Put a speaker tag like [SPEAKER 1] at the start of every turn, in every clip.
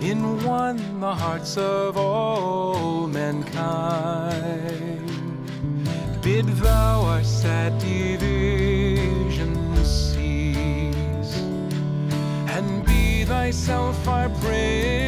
[SPEAKER 1] In one, the hearts of all mankind. Bid thou our sad division cease, and be thyself our praise.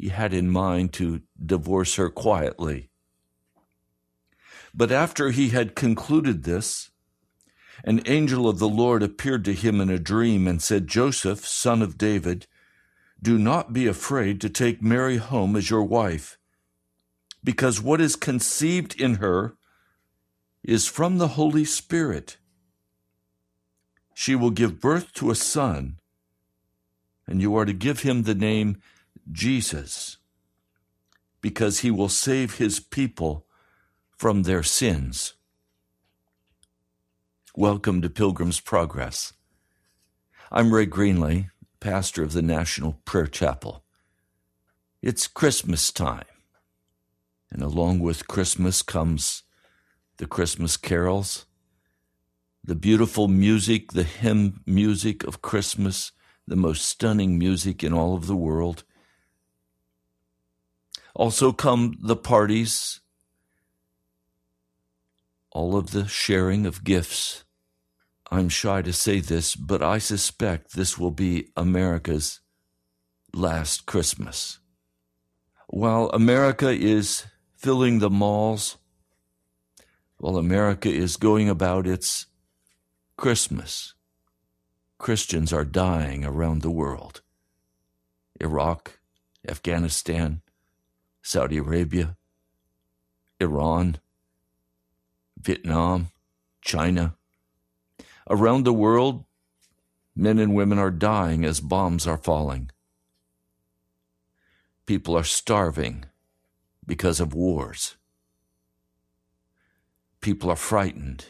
[SPEAKER 2] He had in mind to divorce her quietly. But after he had concluded this, an angel of the Lord appeared to him in a dream and said, Joseph, son of David, do not be afraid to take Mary home as your wife, because what is conceived in her is from the Holy Spirit. She will give birth to a son, and you are to give him the name Jesus, because he will save his people from their sins. Welcome to Pilgrim's Progress. I'm Ray Greenley pastor of the National Prayer Chapel. It's Christmas time, and along with Christmas comes the Christmas carols, the beautiful music, the hymn music of Christmas, the most stunning music in all of the world. Also come the parties, all of the sharing of gifts I'm shy to say this, but I suspect this will be America's last Christmas. While America is filling the malls, while America is going about its Christmas, Christians are dying around the world. Iraq, Afghanistan, Saudi Arabia, Iran, Vietnam, China, Around the world, men and women are dying as bombs are falling. People are starving because of wars. People are frightened.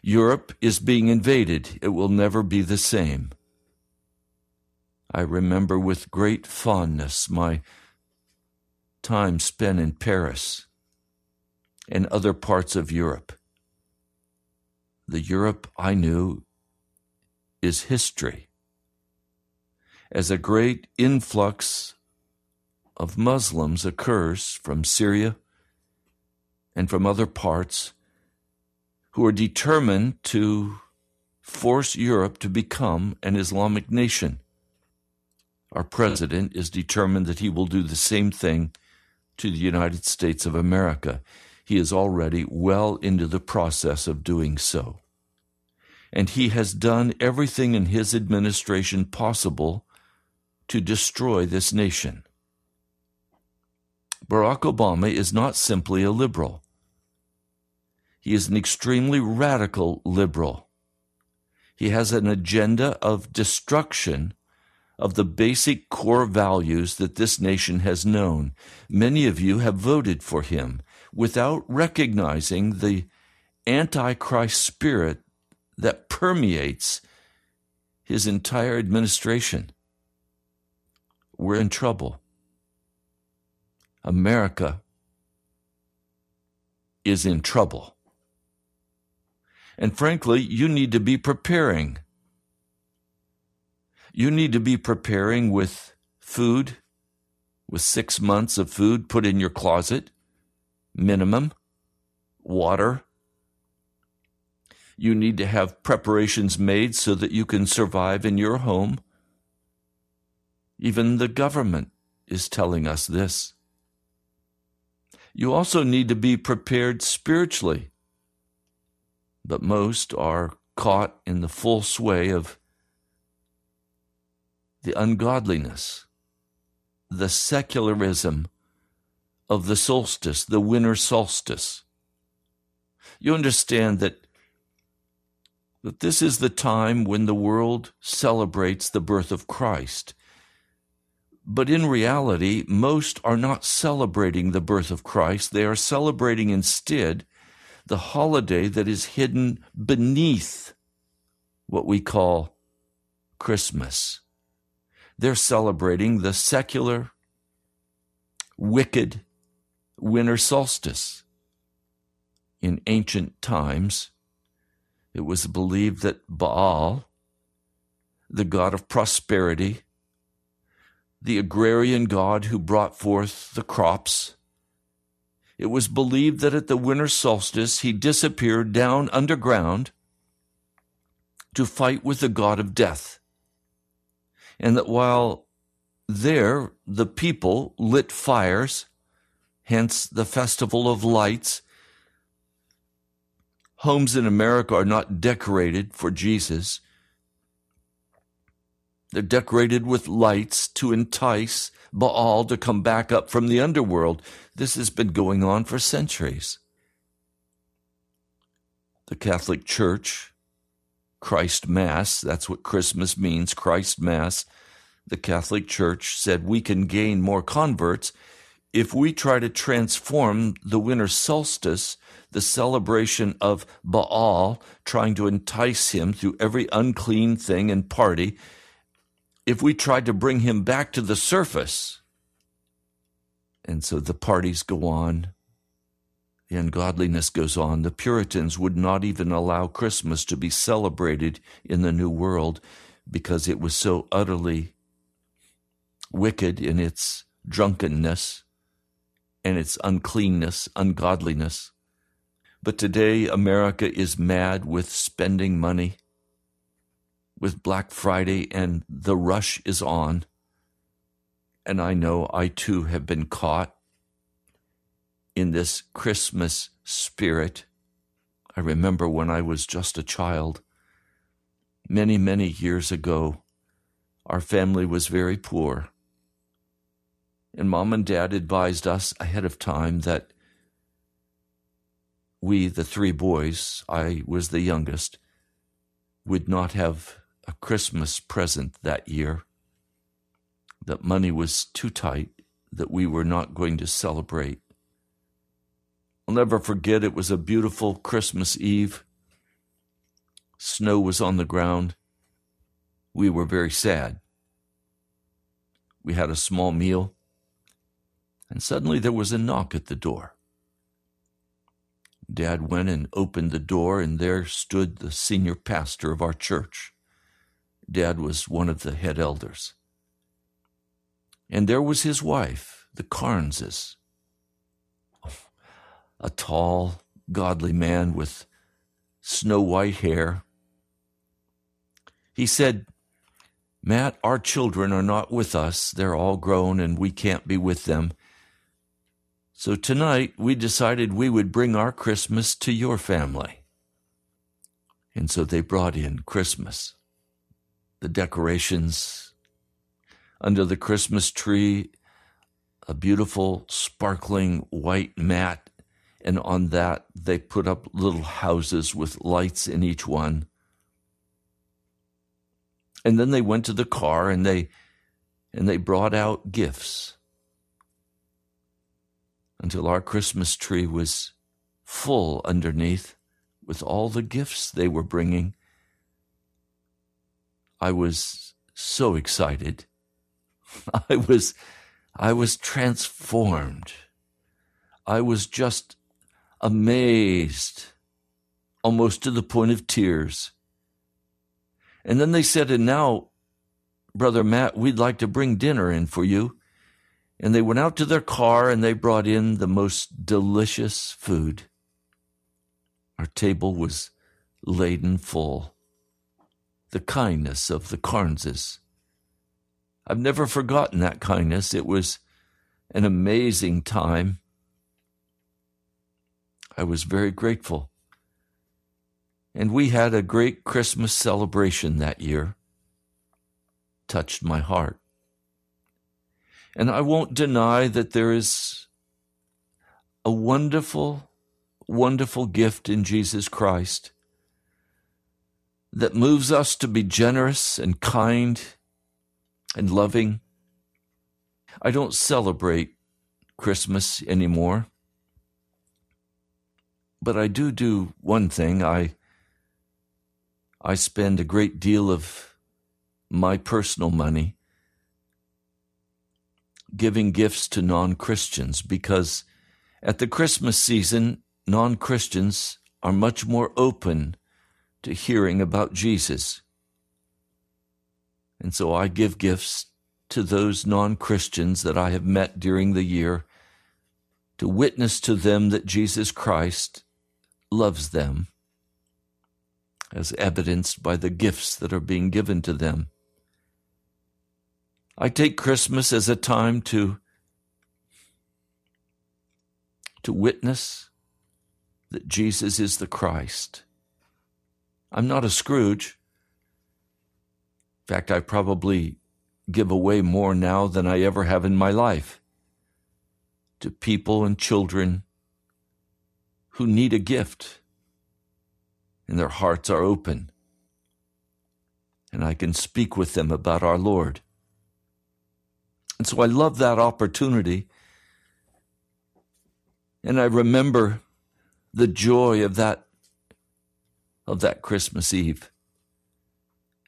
[SPEAKER 2] Europe is being invaded. It will never be the same. I remember with great fondness my time spent in Paris and other parts of Europe the Europe I knew is history. As a great influx of Muslims occurs from Syria and from other parts who are determined to force Europe to become an Islamic nation. Our president is determined that he will do the same thing to the United States of America he is already well into the process of doing so. And he has done everything in his administration possible to destroy this nation. Barack Obama is not simply a liberal. He is an extremely radical liberal. He has an agenda of destruction of the basic core values that this nation has known. Many of you have voted for him without recognizing the antichrist spirit that permeates his entire administration. We're in trouble. America is in trouble. And frankly, you need to be preparing. You need to be preparing with food, with six months of food put in your closet minimum, water. You need to have preparations made so that you can survive in your home. Even the government is telling us this. You also need to be prepared spiritually. But most are caught in the full sway of the ungodliness, the secularism of the solstice, the winter solstice. You understand that, that this is the time when the world celebrates the birth of Christ. But in reality, most are not celebrating the birth of Christ. They are celebrating instead the holiday that is hidden beneath what we call Christmas. They're celebrating the secular, wicked, winter solstice. In ancient times, it was believed that Baal, the god of prosperity, the agrarian god who brought forth the crops, it was believed that at the winter solstice he disappeared down underground to fight with the god of death. And that while there the people lit fires, hence the festival of lights, homes in America are not decorated for Jesus. They're decorated with lights to entice Baal to come back up from the underworld. This has been going on for centuries. The Catholic Church, Christ Mass, that's what Christmas means, Christ Mass. The Catholic Church said we can gain more converts if we try to transform the winter solstice, the celebration of Baal, trying to entice him through every unclean thing and party, if we tried to bring him back to the surface. And so the parties go on, ungodliness goes on. The Puritans would not even allow Christmas to be celebrated in the New World because it was so utterly wicked in its drunkenness and its uncleanness, ungodliness. But today, America is mad with spending money with Black Friday and the rush is on. And I know I too have been caught in this Christmas spirit. I remember when I was just a child, many, many years ago, our family was very poor. And mom and dad advised us ahead of time that we, the three boys, I was the youngest, would not have a Christmas present that year, that money was too tight, that we were not going to celebrate. I'll never forget it was a beautiful Christmas Eve. Snow was on the ground. We were very sad. We had a small meal, and suddenly there was a knock at the door. Dad went and opened the door, and there stood the senior pastor of our church. Dad was one of the head elders. And there was his wife, the Carneses, a tall, godly man with snow white hair. He said, Matt, our children are not with us. They're all grown and we can't be with them. So tonight we decided we would bring our Christmas to your family. And so they brought in Christmas the decorations under the Christmas tree, a beautiful sparkling white mat, and on that they put up little houses with lights in each one. And then they went to the car and they and they brought out gifts until our Christmas tree was full underneath with all the gifts they were bringing. I was so excited. I was, I was transformed. I was just amazed, almost to the point of tears. And then they said, and now, Brother Matt, we'd like to bring dinner in for you. And they went out to their car and they brought in the most delicious food. Our table was laden full the kindness of the Carneses. I've never forgotten that kindness. It was an amazing time. I was very grateful. And we had a great Christmas celebration that year. Touched my heart. And I won't deny that there is a wonderful, wonderful gift in Jesus Christ that moves us to be generous and kind and loving. I don't celebrate Christmas anymore. But I do do one thing. I I spend a great deal of my personal money giving gifts to non-Christians because At the Christmas season, non Christians are much more open to hearing about Jesus. And so I give gifts to those non Christians that I have met during the year to witness to them that Jesus Christ loves them, as evidenced by the gifts that are being given to them. I take Christmas as a time to, to witness that Jesus is the Christ. I'm not a Scrooge. In fact, I probably give away more now than I ever have in my life to people and children who need a gift and their hearts are open. And I can speak with them about our Lord. And so I love that opportunity. And I remember the joy of that of that Christmas Eve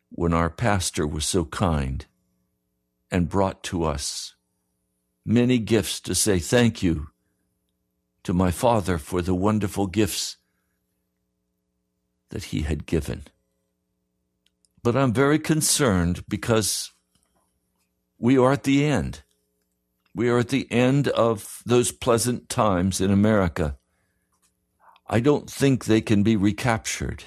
[SPEAKER 2] when our pastor was so kind and brought to us many gifts to say thank you to my Father for the wonderful gifts that He had given. But I'm very concerned because we are at the end. We are at the end of those pleasant times in America. I don't think they can be recaptured.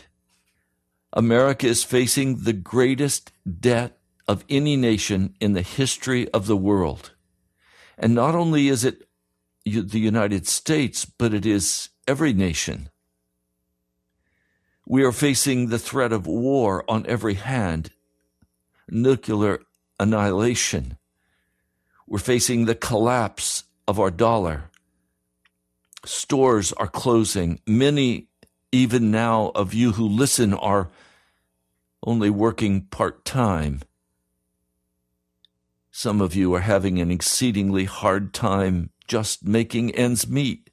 [SPEAKER 2] America is facing the greatest debt of any nation in the history of the world. And not only is it the United States, but it is every nation. We are facing the threat of war on every hand, nuclear annihilation. We're facing the collapse of our dollar. Stores are closing. Many, even now, of you who listen are only working part time. Some of you are having an exceedingly hard time just making ends meet.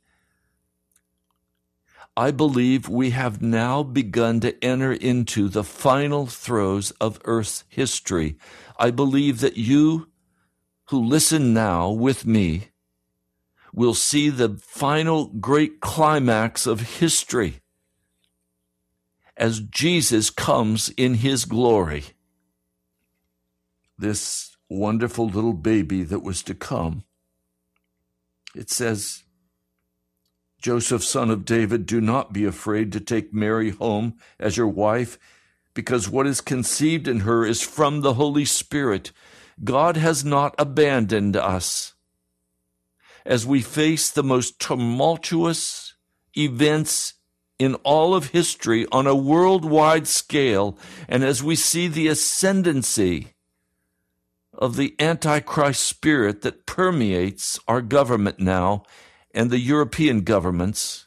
[SPEAKER 2] I believe we have now begun to enter into the final throes of Earth's history. I believe that you who listen now with me will see the final great climax of history as Jesus comes in his glory. This wonderful little baby that was to come. It says, Joseph, son of David, do not be afraid to take Mary home as your wife, because what is conceived in her is from the Holy Spirit. God has not abandoned us. As we face the most tumultuous events in all of history on a worldwide scale, and as we see the ascendancy of the Antichrist spirit that permeates our government now and the European governments,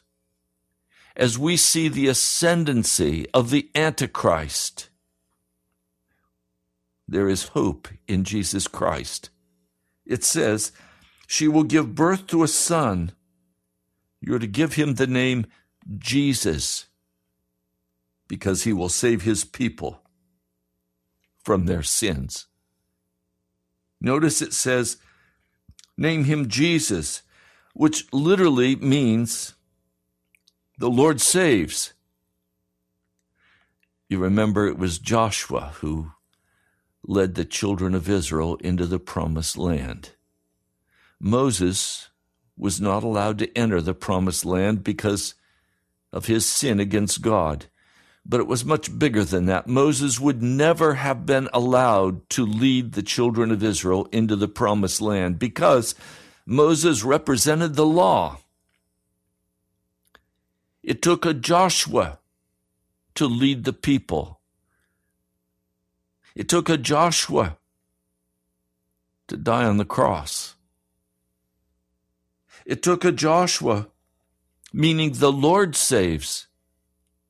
[SPEAKER 2] as we see the ascendancy of the Antichrist, there is hope in Jesus Christ. It says, She will give birth to a son. You're to give him the name Jesus because he will save his people from their sins. Notice it says, name him Jesus, which literally means the Lord saves. You remember it was Joshua who led the children of Israel into the promised land. Moses was not allowed to enter the promised land because of his sin against God but it was much bigger than that. Moses would never have been allowed to lead the children of Israel into the promised land because Moses represented the law. It took a Joshua to lead the people. It took a Joshua to die on the cross. It took a Joshua, meaning the Lord saves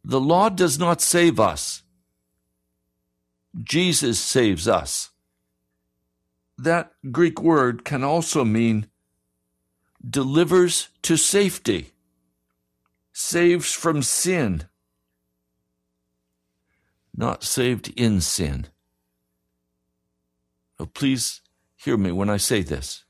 [SPEAKER 2] the law does not save us. Jesus saves us. That Greek word can also mean delivers to safety, saves from sin, not saved in sin. Oh, please hear me when I say this.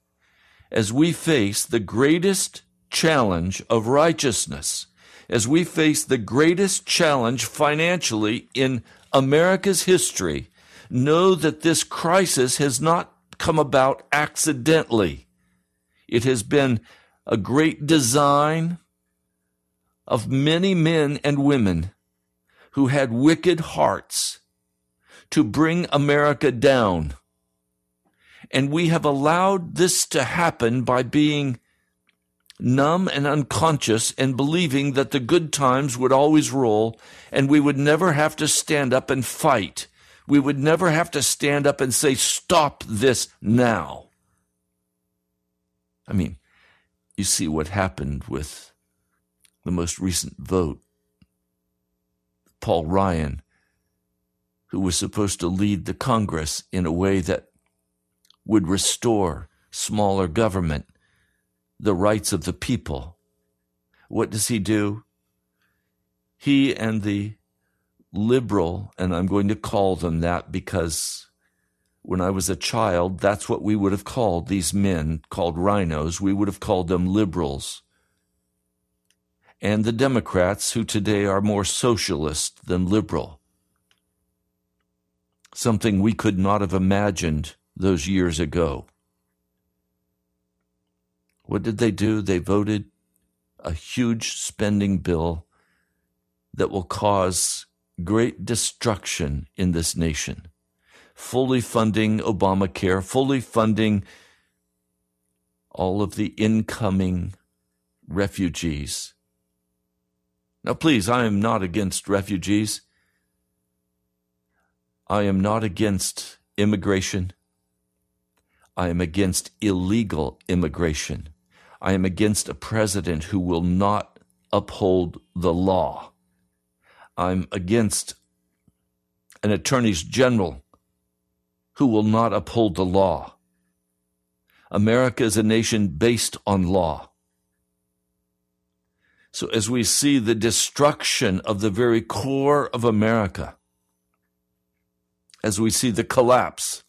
[SPEAKER 2] As we face the greatest challenge of righteousness, as we face the greatest challenge financially in America's history, know that this crisis has not come about accidentally. It has been a great design of many men and women who had wicked hearts to bring America down. And we have allowed this to happen by being numb and unconscious and believing that the good times would always roll and we would never have to stand up and fight. We would never have to stand up and say, stop this now. I mean, you see what happened with the most recent vote. Paul Ryan, who was supposed to lead the Congress in a way that would restore smaller government, the rights of the people. What does he do? He and the liberal, and I'm going to call them that because when I was a child, that's what we would have called these men called RINOs. We would have called them liberals. And the Democrats, who today are more socialist than liberal. Something we could not have imagined those years ago. What did they do? They voted a huge spending bill that will cause great destruction in this nation fully funding Obamacare, fully funding all of the incoming refugees. Now, please, I am not against refugees. I am not against immigration. I am against illegal immigration. I am against a president who will not uphold the law. I'm against an attorneys general who will not uphold the law. America is a nation based on law. So, as we see the destruction of the very core of America, as we see the collapse,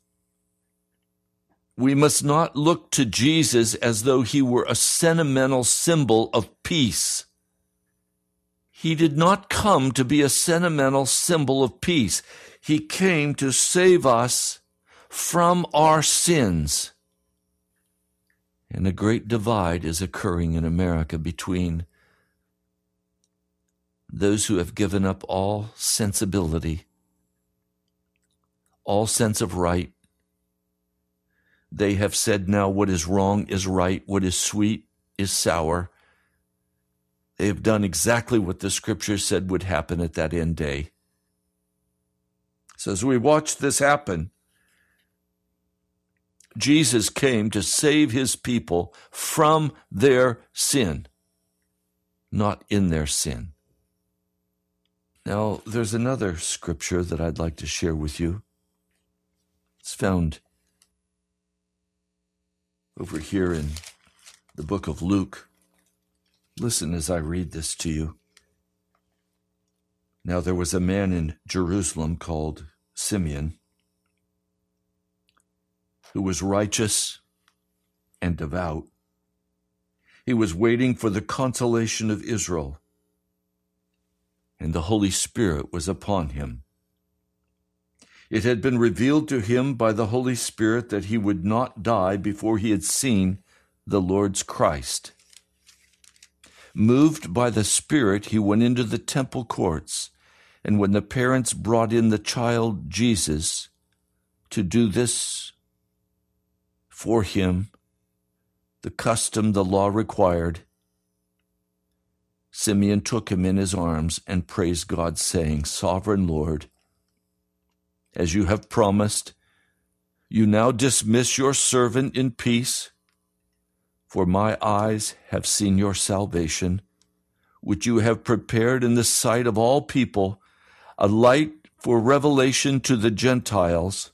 [SPEAKER 2] we must not look to Jesus as though he were a sentimental symbol of peace. He did not come to be a sentimental symbol of peace. He came to save us from our sins. And a great divide is occurring in America between those who have given up all sensibility, all sense of right. They have said now what is wrong is right, what is sweet is sour. They have done exactly what the scripture said would happen at that end day. So as we watch this happen, Jesus came to save his people from their sin, not in their sin. Now, there's another scripture that I'd like to share with you. It's found over here in the book of Luke. Listen as I read this to you. Now, there was a man in Jerusalem called Simeon who was righteous and devout. He was waiting for the consolation of Israel, and the Holy Spirit was upon him. It had been revealed to him by the Holy Spirit that he would not die before he had seen the Lord's Christ. Moved by the Spirit, he went into the temple courts, and when the parents brought in the child Jesus to do this for him the custom the law required. Simeon took him in his arms and praised God, saying, Sovereign Lord, as you have promised, you now dismiss your servant in peace, for my eyes have seen your salvation, which you have prepared in the sight of all people, a light for revelation to the Gentiles,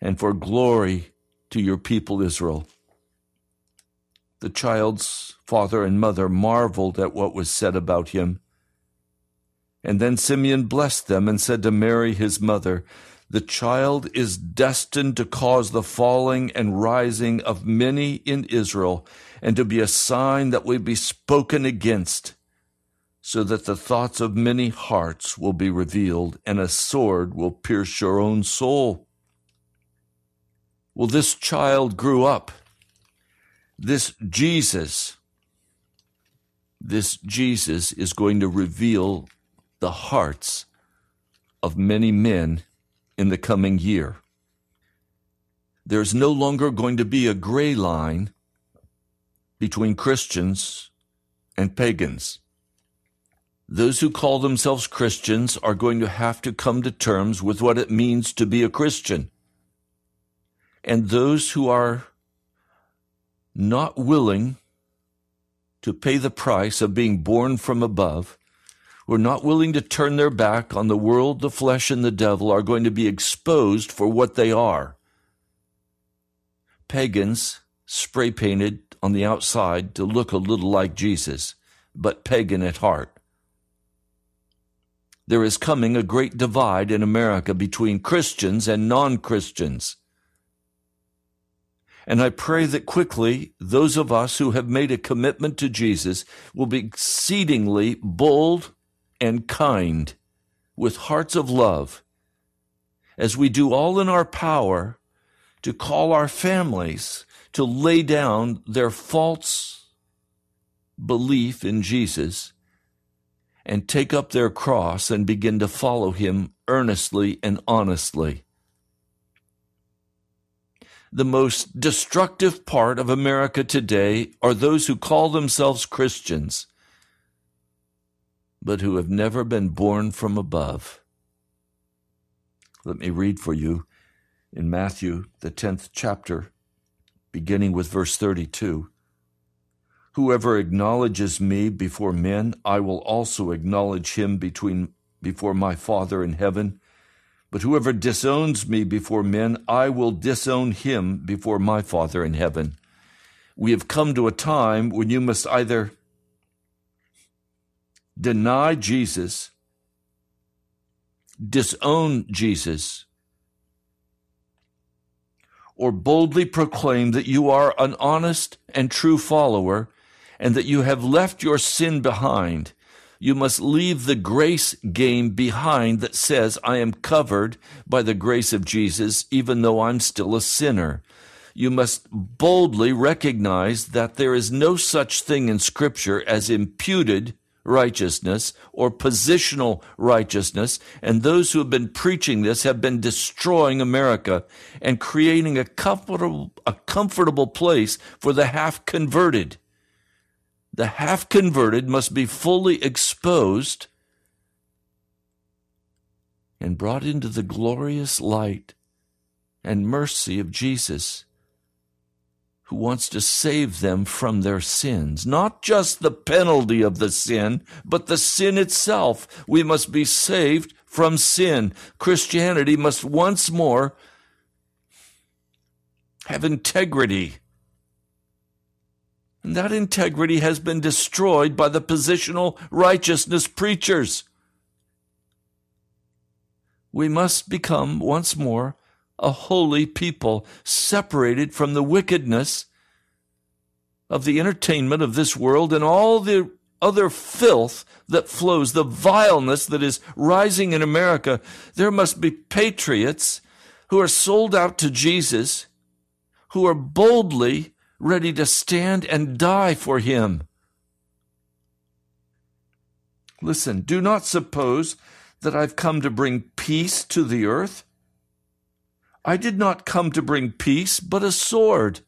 [SPEAKER 2] and for glory to your people Israel. The child's father and mother marveled at what was said about him. And then Simeon blessed them and said to Mary, his mother, The child is destined to cause the falling and rising of many in Israel, and to be a sign that will be spoken against, so that the thoughts of many hearts will be revealed, and a sword will pierce your own soul. Well, this child grew up. This Jesus, this Jesus is going to reveal the hearts of many men in the coming year. There's no longer going to be a gray line between Christians and pagans. Those who call themselves Christians are going to have to come to terms with what it means to be a Christian. And those who are not willing to pay the price of being born from above, who are not willing to turn their back on the world, the flesh, and the devil, are going to be exposed for what they are. Pagans spray painted on the outside to look a little like Jesus, but pagan at heart. There is coming a great divide in America between Christians and non Christians. And I pray that quickly those of us who have made a commitment to Jesus will be exceedingly bold and kind with hearts of love as we do all in our power to call our families to lay down their false belief in Jesus and take up their cross and begin to follow him earnestly and honestly. The most destructive part of America today are those who call themselves Christians, but who have never been born from above. Let me read for you in Matthew, the 10th chapter, beginning with verse 32. Whoever acknowledges me before men, I will also acknowledge him between, before my Father in heaven. But whoever disowns me before men, I will disown him before my Father in heaven. We have come to a time when you must either deny Jesus, disown Jesus, or boldly proclaim that you are an honest and true follower and that you have left your sin behind. You must leave the grace game behind that says, I am covered by the grace of Jesus, even though I'm still a sinner. You must boldly recognize that there is no such thing in Scripture as imputed righteousness or positional righteousness. And those who have been preaching this have been destroying America and creating a comfortable, a comfortable place for the half converted. The half converted must be fully exposed and brought into the glorious light and mercy of Jesus who wants to save them from their sins. Not just the penalty of the sin, but the sin itself. We must be saved from sin. Christianity must once more have integrity. And that integrity has been destroyed by the positional righteousness preachers. We must become once more a holy people, separated from the wickedness of the entertainment of this world and all the other filth that flows, the vileness that is rising in America. There must be patriots who are sold out to Jesus, who are boldly ready to stand and die for him. Listen, do not suppose that I've come to bring peace to the earth. I did not come to bring peace, but a sword.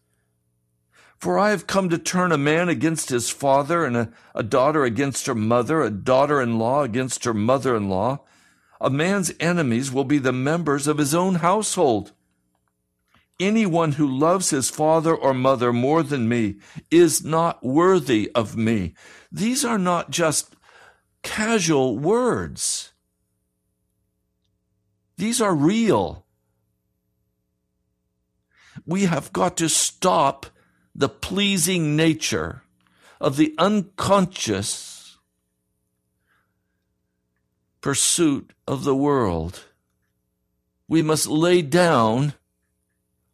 [SPEAKER 2] For I have come to turn a man against his father, and a, a daughter against her mother, a daughter in law against her mother in law. A man's enemies will be the members of his own household. Anyone who loves his father or mother more than me is not worthy of me. These are not just casual words. These are real we have got to stop the pleasing nature of the unconscious pursuit of the world. We must lay down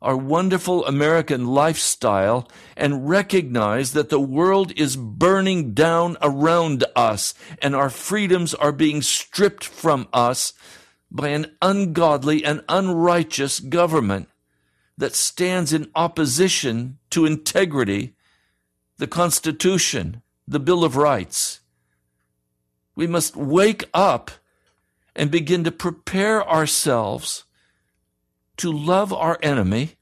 [SPEAKER 2] our wonderful American lifestyle and recognize that the world is burning down around us and our freedoms are being stripped from us by an ungodly and unrighteous government that stands in opposition to integrity, the Constitution, the Bill of Rights. We must wake up and begin to prepare ourselves to love our enemy,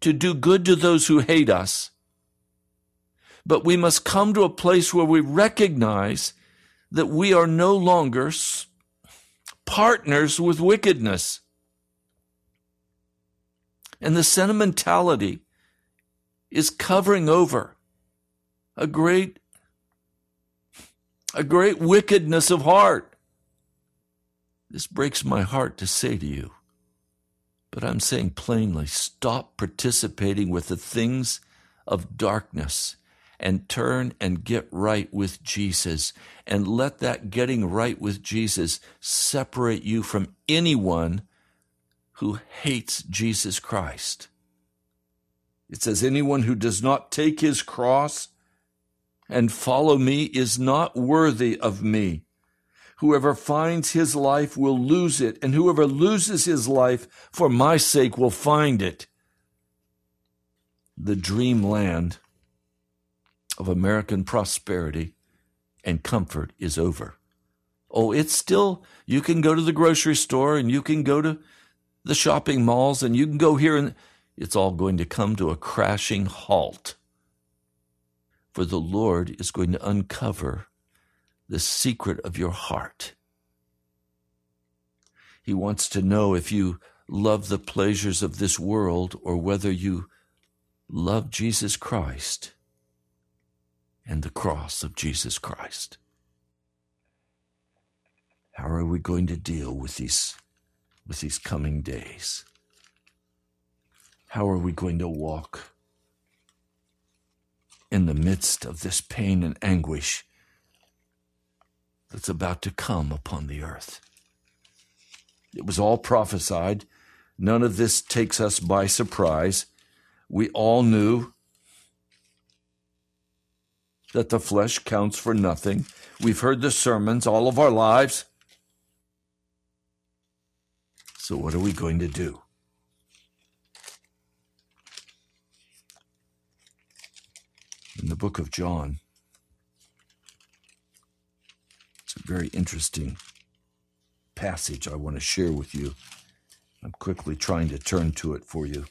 [SPEAKER 2] to do good to those who hate us. But we must come to a place where we recognize that we are no longer partners with wickedness. And the sentimentality is covering over a great a great wickedness of heart. This breaks my heart to say to you, but I'm saying plainly stop participating with the things of darkness and turn and get right with Jesus and let that getting right with Jesus separate you from anyone who hates Jesus Christ. It says, anyone who does not take his cross and follow me is not worthy of me. Whoever finds his life will lose it, and whoever loses his life for my sake will find it. The dreamland of American prosperity and comfort is over. Oh, it's still, you can go to the grocery store and you can go to the shopping malls and you can go here and it's all going to come to a crashing halt. For the Lord is going to uncover the secret of your heart. He wants to know if you love the pleasures of this world or whether you love Jesus Christ and the cross of Jesus Christ. How are we going to deal with these, with these coming days? How are we going to walk in the midst of this pain and anguish that's about to come upon the earth? It was all prophesied. None of this takes us by surprise. We all knew that the flesh counts for nothing. We've heard the sermons all of our lives. So, what are we going to do? In the book of John, it's a very interesting passage I want to share with you. I'm quickly trying to turn to it for you.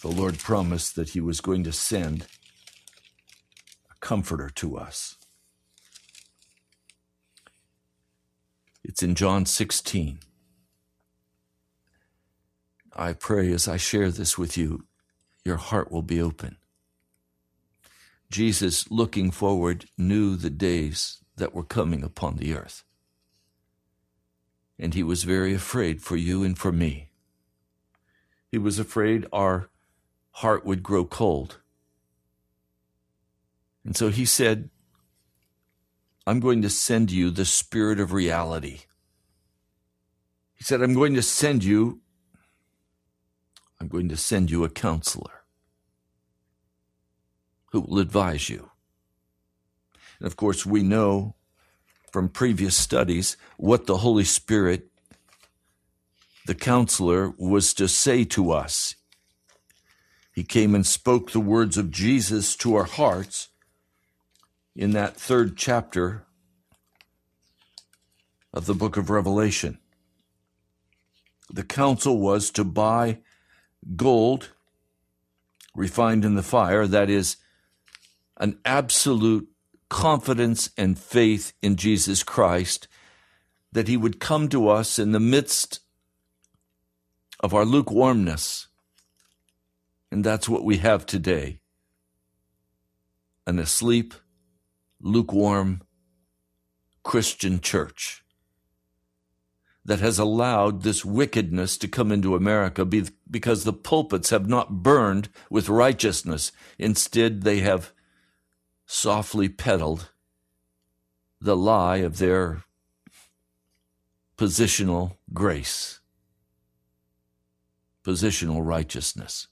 [SPEAKER 2] the Lord promised that He was going to send a comforter to us. It's in John 16. I pray as I share this with you, your heart will be open. Jesus, looking forward, knew the days that were coming upon the earth. And he was very afraid for you and for me. He was afraid our heart would grow cold. And so he said, I'm going to send you the spirit of reality. He said, I'm going to send you, I'm going to send you a counselor who will advise you. And of course, we know from previous studies what the Holy Spirit, the counselor, was to say to us he came and spoke the words of Jesus to our hearts in that third chapter of the book of Revelation. The counsel was to buy gold refined in the fire, that is, an absolute confidence and faith in Jesus Christ, that he would come to us in the midst of our lukewarmness and that's what we have today an asleep, lukewarm Christian church that has allowed this wickedness to come into America because the pulpits have not burned with righteousness. Instead, they have softly peddled the lie of their positional grace, positional righteousness.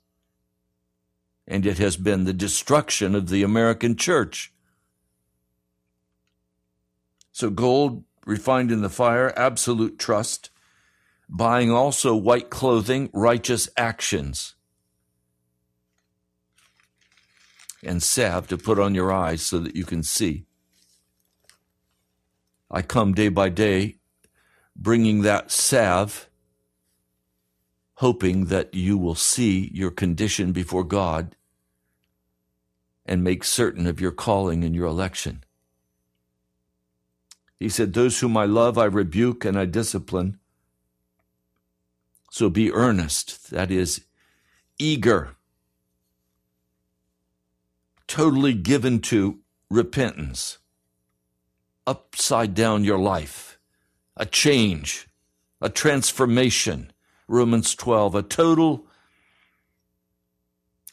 [SPEAKER 2] And it has been the destruction of the American church. So, gold refined in the fire, absolute trust, buying also white clothing, righteous actions, and salve to put on your eyes so that you can see. I come day by day bringing that salve, hoping that you will see your condition before God and make certain of your calling and your election. He said, Those whom I love, I rebuke and I discipline. So be earnest, that is, eager, totally given to repentance, upside down your life a change, a transformation. Romans 12, a total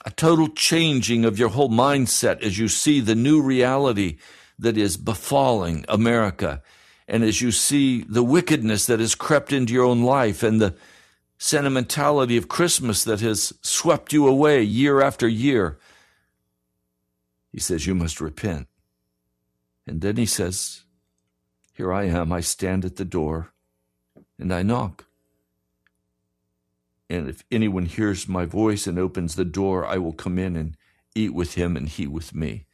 [SPEAKER 2] a total changing of your whole mindset as you see the new reality that is befalling America and as you see the wickedness that has crept into your own life and the sentimentality of Christmas that has swept you away year after year. He says, You must repent. And then he says, here I am, I stand at the door, and I knock. And if anyone hears my voice and opens the door, I will come in and eat with him and he with me.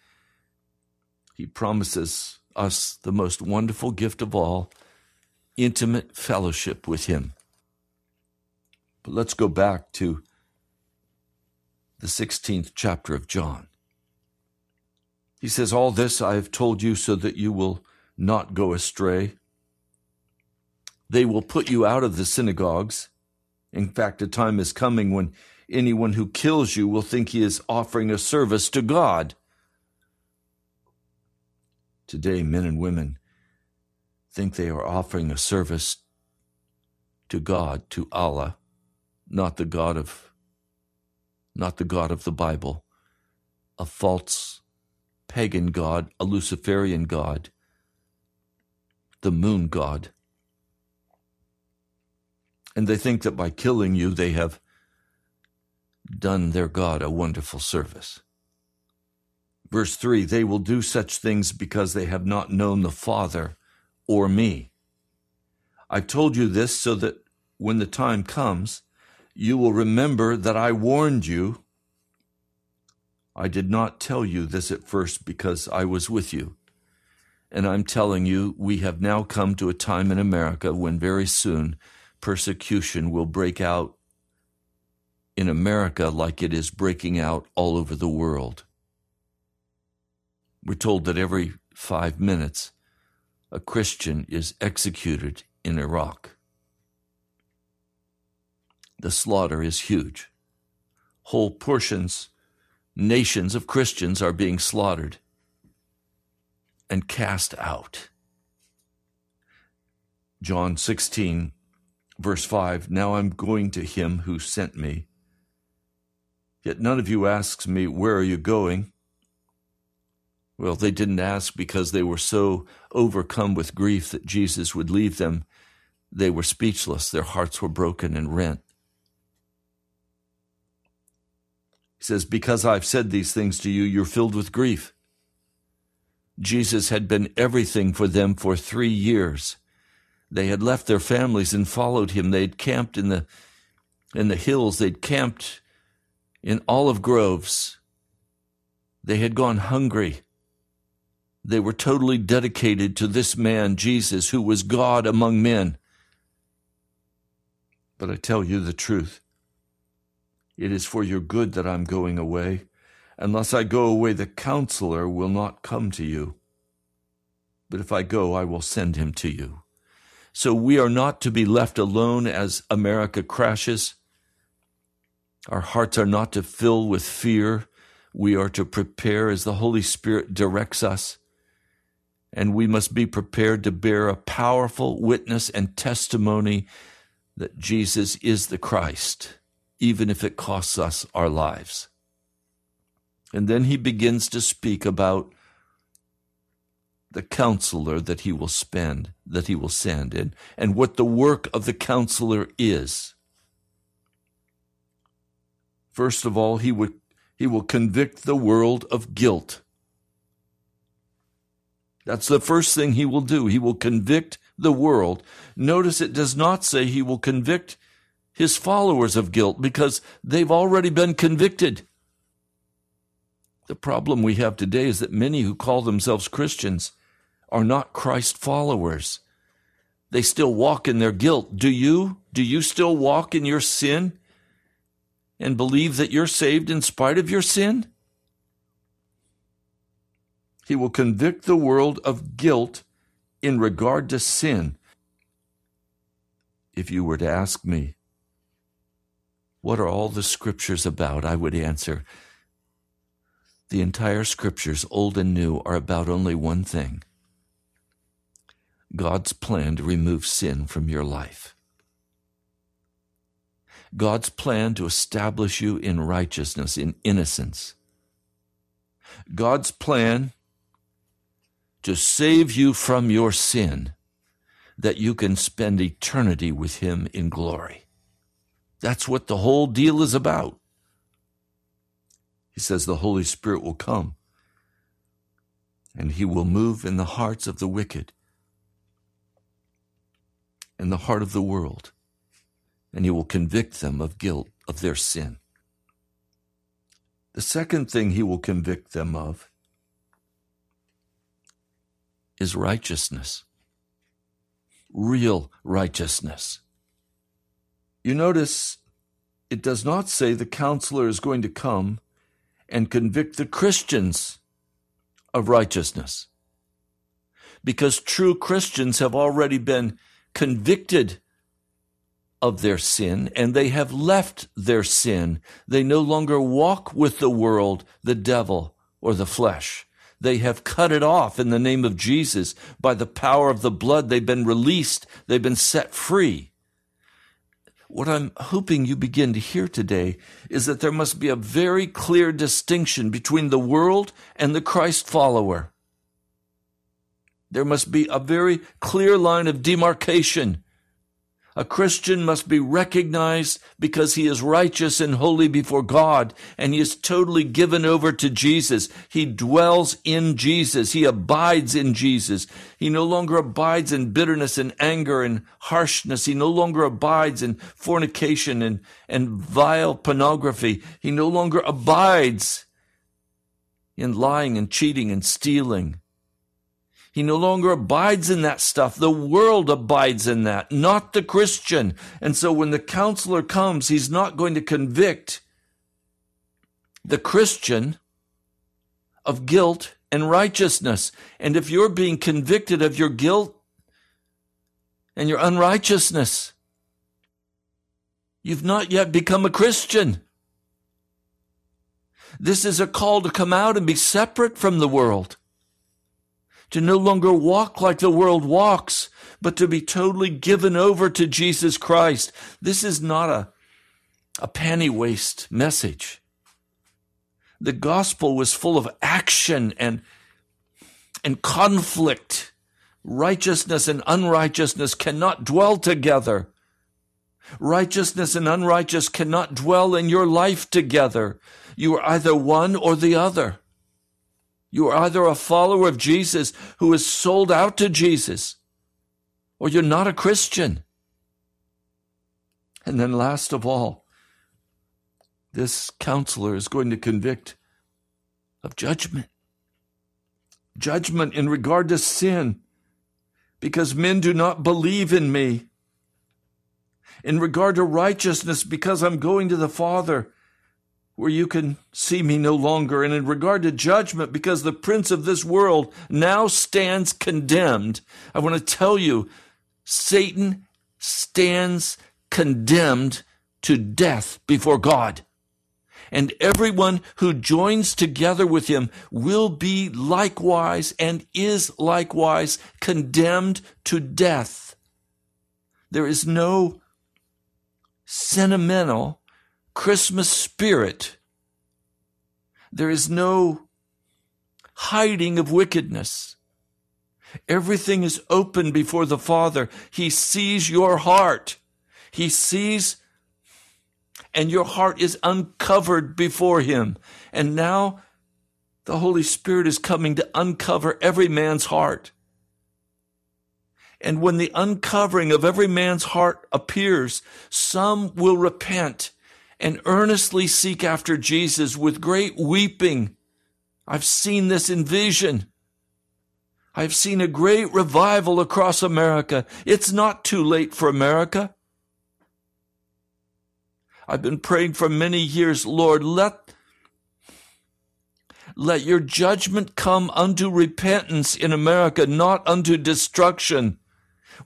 [SPEAKER 2] He promises us the most wonderful gift of all intimate fellowship with him. But let's go back to the 16th chapter of John. He says, All this I have told you so that you will not go astray. They will put you out of the synagogues. In fact, a time is coming when anyone who kills you will think he is offering a service to God. Today, men and women think they are offering a service to God, to Allah, not the God of not the God of the Bible, a false pagan God, a Luciferian God the moon god. And they think that by killing you, they have done their God a wonderful service. Verse 3 They will do such things because they have not known the Father or me. I've told you this so that when the time comes, you will remember that I warned you. I did not tell you this at first because I was with you. And I'm telling you, we have now come to a time in America when very soon persecution will break out in America like it is breaking out all over the world. We're told that every five minutes a Christian is executed in Iraq. The slaughter is huge. Whole portions, nations of Christians are being slaughtered and cast out. John 16, verse 5 Now I'm going to him who sent me. Yet none of you asks me, Where are you going? Well, they didn't ask because they were so overcome with grief that Jesus would leave them. They were speechless, their hearts were broken and rent. He says, Because I've said these things to you, you're filled with grief. Jesus had been everything for them for three years. They had left their families and followed him. They'd camped in the in the hills. They'd camped in olive groves. They had gone hungry. They were totally dedicated to this man, Jesus, who was God among men. But I tell you the truth. It is for your good that I'm going away. Unless I go away, the counselor will not come to you. But if I go, I will send him to you. So we are not to be left alone as America crashes. Our hearts are not to fill with fear. We are to prepare as the Holy Spirit directs us. And we must be prepared to bear a powerful witness and testimony that Jesus is the Christ, even if it costs us our lives. And then he begins to speak about the counselor that he will spend, that he will send, and, and what the work of the counselor is. First of all, he would he will convict the world of guilt. That's the first thing he will do. He will convict the world. Notice it does not say he will convict his followers of guilt because they've already been convicted. The problem we have today is that many who call themselves Christians are not Christ followers. They still walk in their guilt. Do you? Do you still walk in your sin and believe that you're saved in spite of your sin? He will convict the world of guilt in regard to sin. If you were to ask me, what are all the scriptures about? I would answer, the entire scriptures, old and new, are about only one thing God's plan to remove sin from your life. God's plan to establish you in righteousness, in innocence. God's plan to save you from your sin that you can spend eternity with Him in glory. That's what the whole deal is about. He says the Holy Spirit will come and He will move in the hearts of the wicked, in the heart of the world, and He will convict them of guilt of their sin. The second thing He will convict them of is righteousness, real righteousness. You notice it does not say the counselor is going to come and convict the Christians of righteousness. Because true Christians have already been convicted of their sin and they have left their sin. They no longer walk with the world, the devil, or the flesh. They have cut it off in the name of Jesus. By the power of the blood, they've been released. They've been set free. What I'm hoping you begin to hear today is that there must be a very clear distinction between the world and the Christ follower. There must be a very clear line of demarcation a Christian must be recognized because he is righteous and holy before God, and he is totally given over to Jesus. He dwells in Jesus. He abides in Jesus. He no longer abides in bitterness and anger and harshness. He no longer abides in fornication and, and vile pornography. He no longer abides in lying and cheating and stealing. He no longer abides in that stuff. The world abides in that, not the Christian. And so when the counselor comes, he's not going to convict the Christian of guilt and righteousness. And if you're being convicted of your guilt and your unrighteousness, you've not yet become a Christian. This is a call to come out and be separate from the world to no longer walk like the world walks, but to be totally given over to Jesus Christ. This is not a, a penny waste message. The gospel was full of action and, and conflict. Righteousness and unrighteousness cannot dwell together. Righteousness and unrighteous cannot dwell in your life together. You are either one or the other. You are either a follower of Jesus who is sold out to Jesus, or you're not a Christian. And then, last of all, this counselor is going to convict of judgment. Judgment in regard to sin, because men do not believe in me. In regard to righteousness, because I'm going to the Father where you can see me no longer, and in regard to judgment, because the prince of this world now stands condemned. I want to tell you, Satan stands condemned to death before God. And everyone who joins together with him will be likewise and is likewise condemned to death. There is no sentimental Christmas spirit. There is no hiding of wickedness. Everything is open before the Father. He sees your heart. He sees, and your heart is uncovered before Him. And now the Holy Spirit is coming to uncover every man's heart. And when the uncovering of every man's heart appears, some will repent and earnestly seek after Jesus with great weeping. I've seen this in vision. I've seen a great revival across America. It's not too late for America. I've been praying for many years, Lord, let, let your judgment come unto repentance in America, not unto destruction.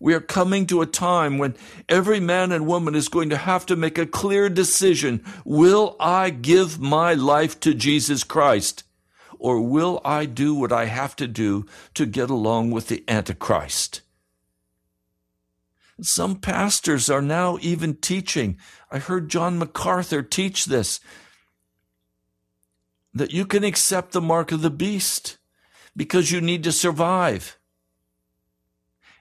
[SPEAKER 2] We are coming to a time when every man and woman is going to have to make a clear decision. Will I give my life to Jesus Christ? or will I do what I have to do to get along with the Antichrist? Some pastors are now even teaching. I heard John MacArthur teach this that you can accept the mark of the beast because you need to survive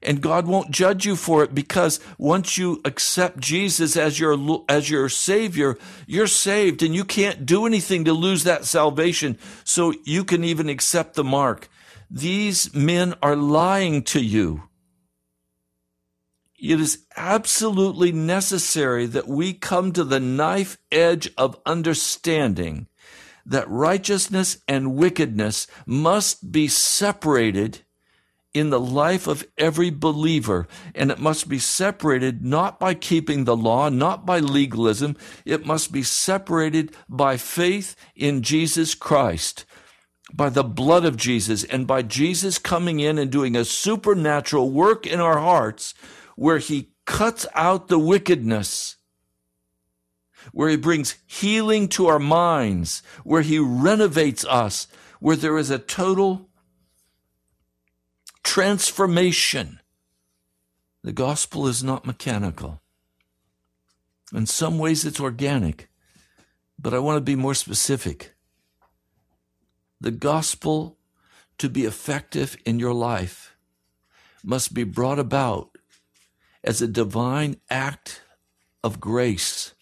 [SPEAKER 2] and God won't judge you for it because once you accept Jesus as your as your savior, you're saved and you can't do anything to lose that salvation. So you can even accept the mark. These men are lying to you. It is absolutely necessary that we come to the knife edge of understanding that righteousness and wickedness must be separated in the life of every believer, and it must be separated not by keeping the law, not by legalism. It must be separated by faith in Jesus Christ, by the blood of Jesus, and by Jesus coming in and doing a supernatural work in our hearts where he cuts out the wickedness. Where he brings healing to our minds, where he renovates us, where there is a total transformation. The gospel is not mechanical. In some ways, it's organic, but I want to be more specific. The gospel, to be effective in your life, must be brought about as a divine act of grace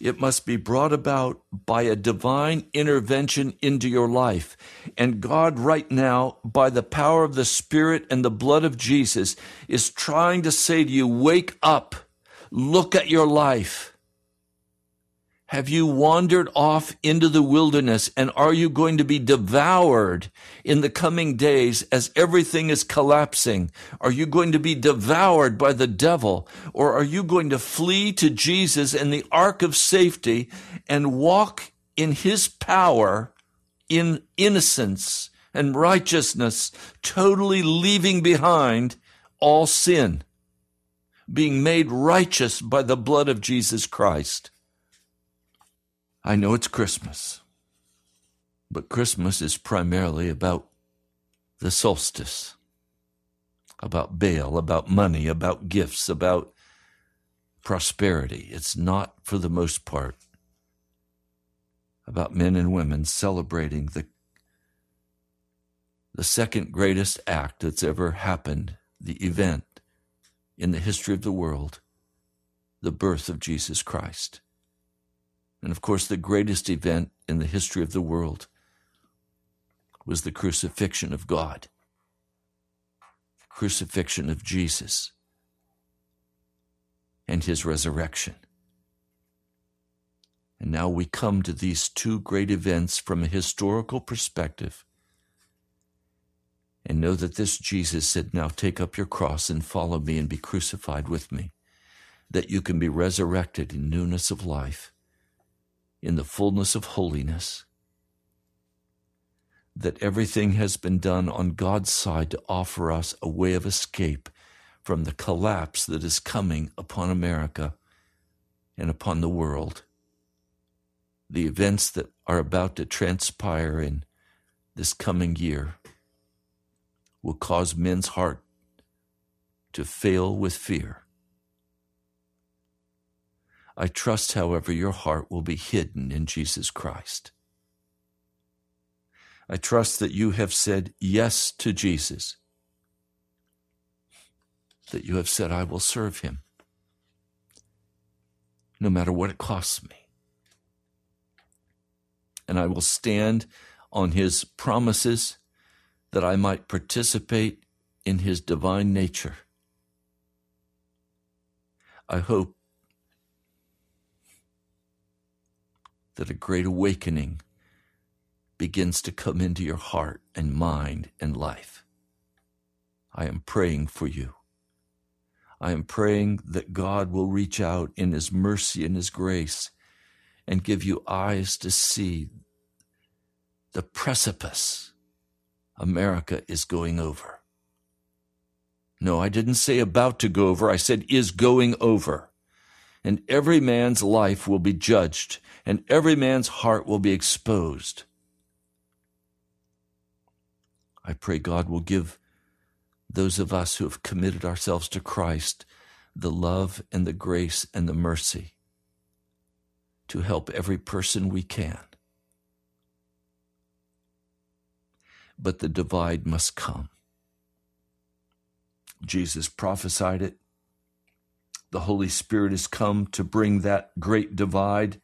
[SPEAKER 2] it must be brought about by a divine intervention into your life. And God, right now, by the power of the Spirit and the blood of Jesus, is trying to say to you, wake up, look at your life. Have you wandered off into the wilderness and are you going to be devoured in the coming days as everything is collapsing? Are you going to be devoured by the devil or are you going to flee to Jesus and the ark of safety and walk in his power in innocence and righteousness, totally leaving behind all sin, being made righteous by the blood of Jesus Christ? I know it's Christmas, but Christmas is primarily about the solstice, about Baal, about money, about gifts, about prosperity. It's not, for the most part, about men and women celebrating the, the second greatest act that's ever happened, the event in the history of the world, the birth of Jesus Christ and of course, the greatest event in the history of the world was the crucifixion of God, the crucifixion of Jesus, and his resurrection. And now we come to these two great events from a historical perspective and know that this Jesus said, Now take up your cross and follow me and be crucified with me, that you can be resurrected in newness of life in the fullness of holiness. That everything has been done on God's side to offer us a way of escape from the collapse that is coming upon America and upon the world. The events that are about to transpire in this coming year will cause men's heart to fail with fear. I trust, however, your heart will be hidden in Jesus Christ. I trust that you have said yes to Jesus that you have said I will serve him, no matter what it costs me. And I will stand on his promises that I might participate in his divine nature. I hope that a great awakening begins to come into your heart and mind and life. I am praying for you. I am praying that God will reach out in His mercy and His grace and give you eyes to see the precipice America is going over. No, I didn't say about to go over. I said is going over. And every man's life will be judged, and every man's heart will be exposed. I pray God will give those of us who have committed ourselves to Christ the love and the grace and the mercy to help every person we can. But the divide must come. Jesus prophesied it. The Holy Spirit has come to bring that great divide,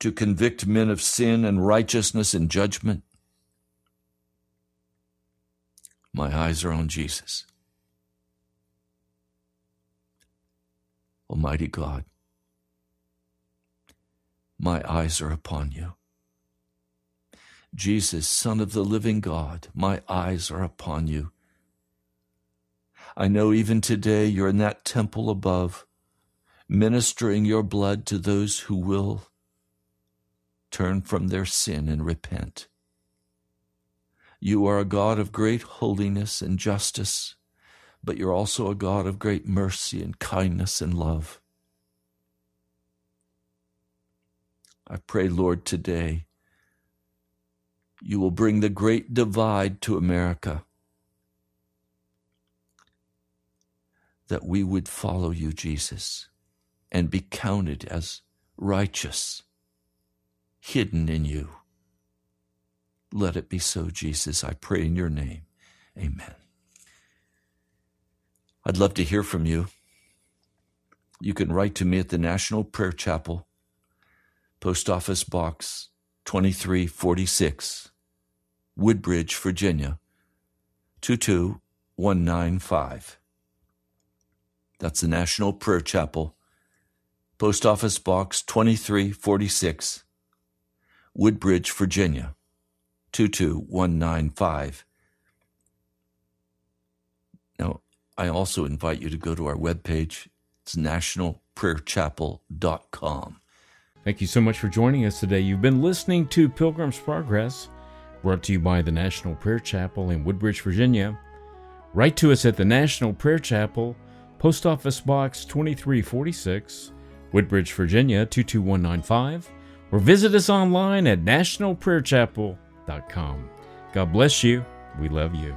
[SPEAKER 2] to convict men of sin and righteousness and judgment. My eyes are on Jesus. Almighty God, my eyes are upon you. Jesus, Son of the living God, my eyes are upon you. I know even today you're in that temple above, ministering your blood to those who will turn from their sin and repent. You are a God of great holiness and justice, but you're also a God of great mercy and kindness and love. I pray, Lord, today you will bring the great divide to America. That we would follow you, Jesus, and be counted as righteous, hidden in you. Let it be so, Jesus. I pray in your name. Amen. I'd love to hear from you. You can write to me at the National Prayer Chapel, Post Office Box 2346, Woodbridge, Virginia 22195. That's the National Prayer Chapel, Post Office Box 2346, Woodbridge, Virginia 22195. Now, I also invite you to go to our webpage. It's nationalprayerchapel.com.
[SPEAKER 3] Thank you so much for joining us today. You've been listening to Pilgrim's Progress, brought to you by the National Prayer Chapel in Woodbridge, Virginia. Write to us at the National Prayer Chapel, Post Office Box 2346, Woodbridge, Virginia 22195, or visit us online at nationalprayerchapel.com. God bless you. We love you.